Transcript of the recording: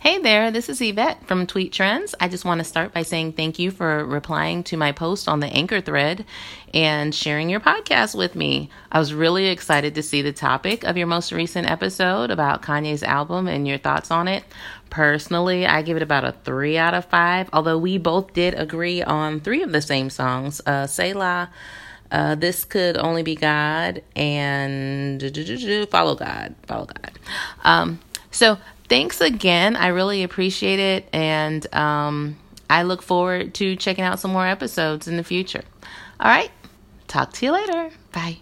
Hey there, this is Yvette from Tweet Trends. I just want to start by saying thank you for replying to my post on the Anchor thread and sharing your podcast with me. I was really excited to see the topic of your most recent episode about Kanye's album and your thoughts on it. Personally, I give it about a three out of five, although we both did agree on three of the same songs uh, Selah. Uh, this could only be God and follow God, follow God. Um, so thanks again. I really appreciate it. And um, I look forward to checking out some more episodes in the future. All right. Talk to you later. Bye.